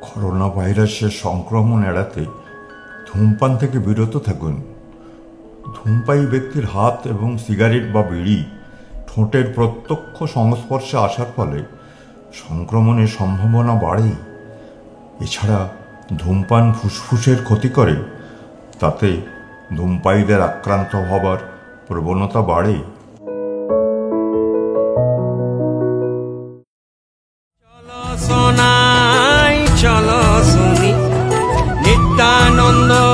Corona ভাইরাসের সংক্রমণ এড়াতে ধূমপান থেকে বিরত থাকুন। ধূমপায়ী ব্যক্তির হাত এবং সিগারেট বা বিড়ি ঠোঁটের প্রত্যক্ষ সংস্পর্শে আসার ফলে সংক্রমণের সম্ভাবনা বাড়ে। এছাড়া ধূমপান ফুসফুসের ক্ষতি করে, তাতে ধূমপায়ীদের আক্রান্ত হবার প্রবণতা বাড়ে। don't know